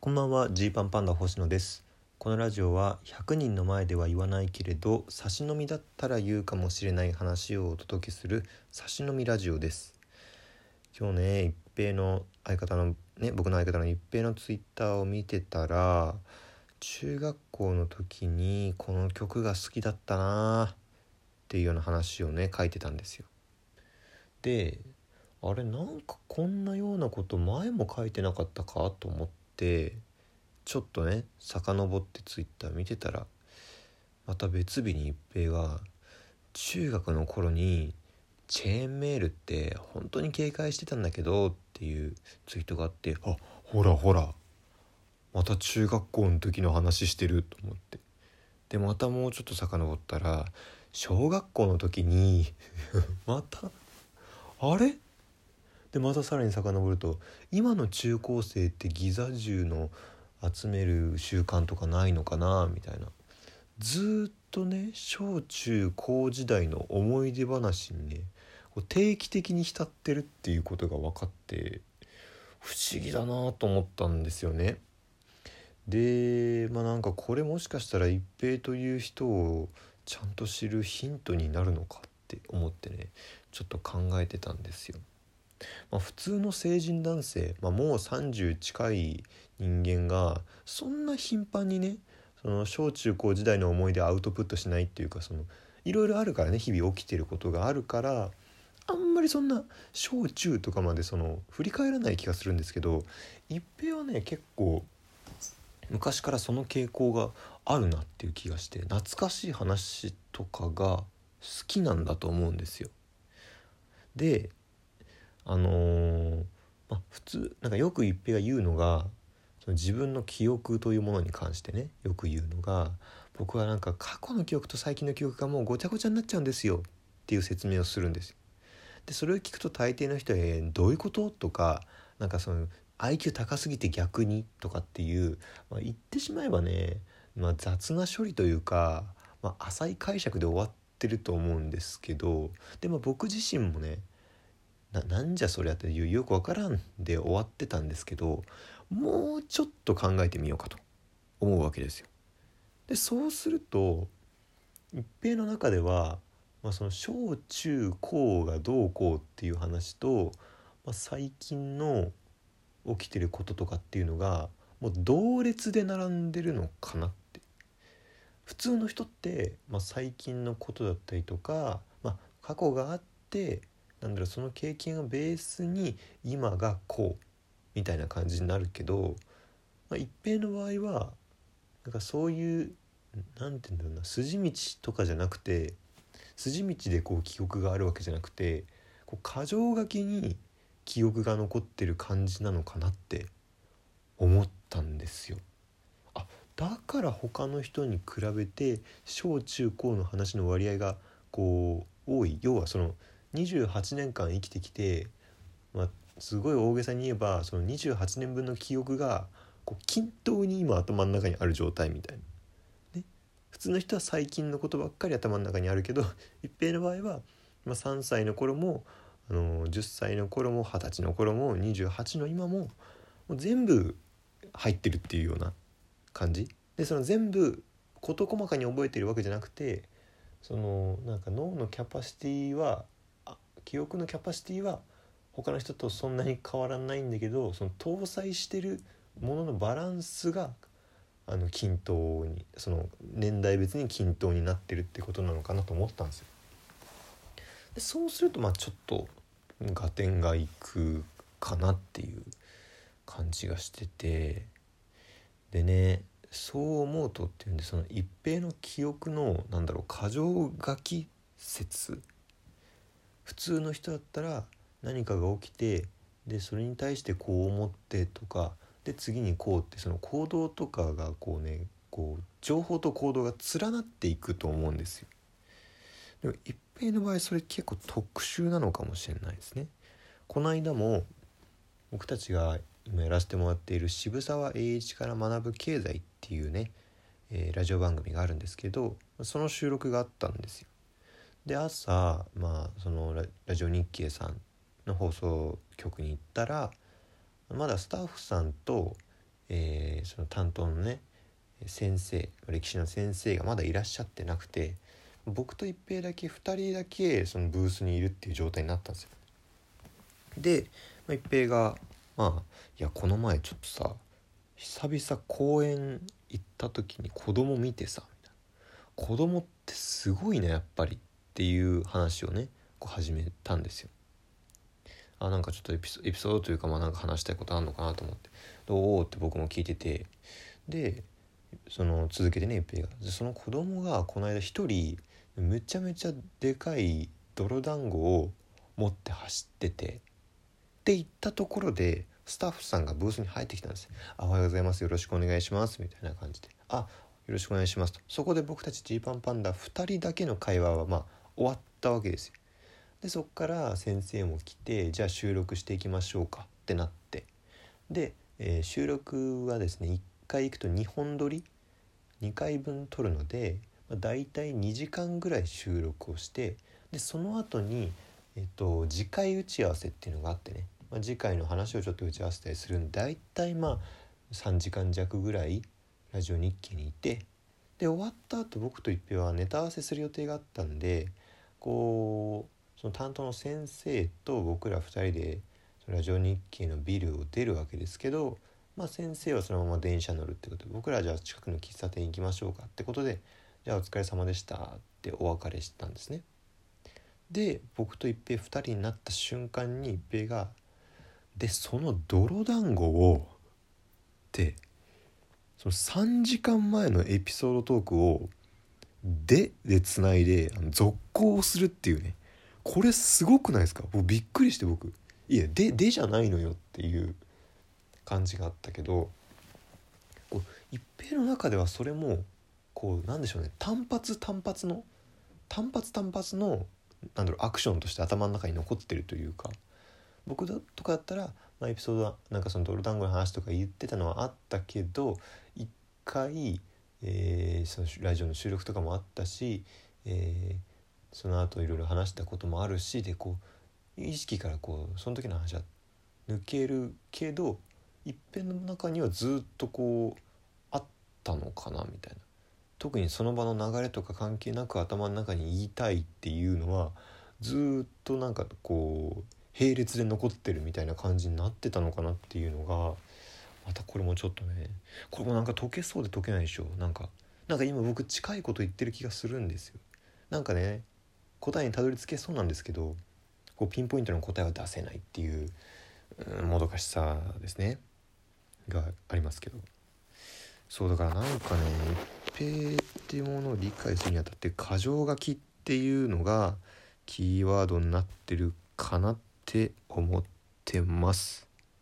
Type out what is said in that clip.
こんばんはジーパンパンダ星野です。このラジオは100人の前では言わないけれど差し飲みだったら言うかもしれない話をお届けする差し飲みラジオです。今日ね一平の相方のね僕の相方の一平のツイッターを見てたら中学校の時にこの曲が好きだったなっていうような話をね書いてたんですよ。であれなんかこんなようなこと前も書いてなかったかと思ってちょっとね遡ってツイッター見てたらまた別日に一平が中学の頃にチェーンメールって本当に警戒してたんだけどっていうツイートがあってあほらほらまた中学校の時の話してると思って。でまたもうちょっと遡ったら小学校の時に またあれ？でまたさらに遡ると今の中高生ってギザ銃の集める習慣とかないのかなみたいなずっとね小中高時代の思い出話にね定期的に浸ってるっていうことが分かって不思議だなと思ったんですよね。でまあなんかこれもしかしたら一平という人をちゃんと知るヒントになるのかって思ってねちょっと考えてたんですよ。まあ、普通の成人男性、まあ、もう30近い人間がそんな頻繁にねその小中高時代の思い出アウトプットしないっていうかそのいろいろあるからね日々起きてることがあるからあんまりそんな小中とかまでその振り返らない気がするんですけど一平はね結構昔からその傾向があるなっていう気がして懐かしい話とかが好きなんだと思うんですよ。であのー、まあ、普通なんかよく一平が言うのがその自分の記憶というものに関してねよく言うのが僕はなんか過去の記憶と最近の記憶がもうごちゃごちゃになっちゃうんですよっていう説明をするんです。でそれを聞くと大抵の人は「えー、どういうこと?」とかなんかその IQ 高すぎて逆に？とかっていう、まあ、言ってしまえばね、まあ、雑な処理というか、まあ、浅い解釈で終わってると思うんですけどでも僕自身もねななんじゃそりゃっていうよくわからんで終わってたんですけどもうちょっと考えてみようかと思うわけですよ。でそうすると一平の中では、まあ、その小中高がどうこうっていう話と、まあ、最近の起きてることとかっていうのがもう同列で並んでるのかなって普通の人って、まあ、最近のことだったりとか、まあ、過去があってなんだろうその経験をベースに今がこうみたいな感じになるけど、まあ、一平の場合はなんかそういう何て言うんだろうな筋道とかじゃなくて筋道でこう記憶があるわけじゃなくてこう箇条書きに記憶が残ってる感じなのかなって思ったんですよ。あだから他の人に比べて小中高の話の割合がこう多い要はその28年間生きてきて、まあ、すごい大げさに言えばその28年分の記憶がこう均等に今頭の中にある状態みたいな。普通の人は最近のことばっかり頭の中にあるけど 一平の場合は、まあ、3歳の頃もあの10歳の頃も20歳の頃も28の今ももう全部入ってるっていうような感じでその全部事細かに覚えてるわけじゃなくてそのなんか脳のキャパシティは記憶のキャパシティは他の人とそんなに変わらないんだけどその搭載してるもののバランスがあの均等にその年代別に均等になってるってことなのかなと思ったんですよ。でそうするとまあちょっと合点がいくかなっていう感じがしててでねそう思うとっていうんでその一平の記憶のなんだろう箇条書き説普通の人だったら何かが起きてでそれに対してこう思ってとかで次にこうってその行動とかがこうねこう情報と行動が連なっていくと思うんですよ。でも一平の場合それ結構特殊なのかもしれないですね。この間も僕たちが今やらせてもらっている渋沢栄一から学ぶ経済っていうね、えー、ラジオ番組があるんですけどその収録があったんですよ。で朝まあそのラジオ日経さんの放送局に行ったらまだスタッフさんと、えー、その担当のね先生歴史の先生がまだいらっしゃってなくて僕と一平だけ2人だけそのブースにいるっていう状態になったんですよ。で、まあ、一平が「まあいやこの前ちょっとさ久々公園行った時に子供見てさ」みたいな「子供ってすごいねやっぱり」っていう話をねこう始めたんですよ。あなんかちょっとエピソードというかまあなんか話したいことあるのかなと思って「どう?」って僕も聞いてて。でその続けてね一平が。その子供がこの間一人めちゃめちゃでかい泥団子を持って走っててって言ったところでスタッフさんがブースに入ってきたんです「あおはようございます。よろしくお願いします」みたいな感じで「あよろしくお願いします」と。そこで僕たちジーパンパンダ2人だけの会話はまあ終わったわけですよ。でそっから先生も来てじゃあ収録していきましょうか。ってなって。で、えー、収録はですね1回行くと2本撮り？2回分撮るのでまあ、大体2時間ぐらい収録をしてでその後にえっと次回打ち合わせっていうのがあってね、まあ、次回の話をちょっと打ち合わせたりするんで大体まあ3時間弱ぐらいラジオ日記にいて。で終わった後僕と一平はネタ合わせする予定があったんでこうその担当の先生と僕ら2人でラジオ日記のビルを出るわけですけど、まあ、先生はそのまま電車乗るってことで僕らじゃあ近くの喫茶店行きましょうかってことでじゃあお疲れ様でした」ってお別れしたんですね。で僕と一平2人になった瞬間に一平が「でその泥団子を」ってその3時間前のエピソードトークを「で」でつないで続行するっていうね。これすごくないですか？僕びっくりして僕。いや「で」でじゃないのよっていう感じがあったけど一平の中ではそれもこうなんでしょうね。単発単発の単発単発のなんだろうアクションとして頭の中に残ってるというか僕だとかだったら、まあ、エピソードはなんかその泥団子の話とか言ってたのはあったけど一回、えー、そのラジオの収録とかもあったし、えー、その後いろいろ話したこともあるしでこう意識からこうその時の話は抜けるけど一辺の中にはずっとこうあったのかなみたいな。特にその場の流れとか関係なく頭の中に言いたいっていうのはずっとなんかこう並列で残ってるみたいな感じになってたのかなっていうのがまたこれもちょっとねこれもなんか解けそうで解けないでしょ。なんかなんか今僕近いこと言ってる気がするんですよ。なんかね答えにたどり着けそうなんですけどこうピンポイントの答えは出せないっていう、うん、もどかしさですね。がありますけど。そうだからなんかね一平っていうものを理解するにあたって箇条書きっていうのがキーワードになってるかなって思ってます。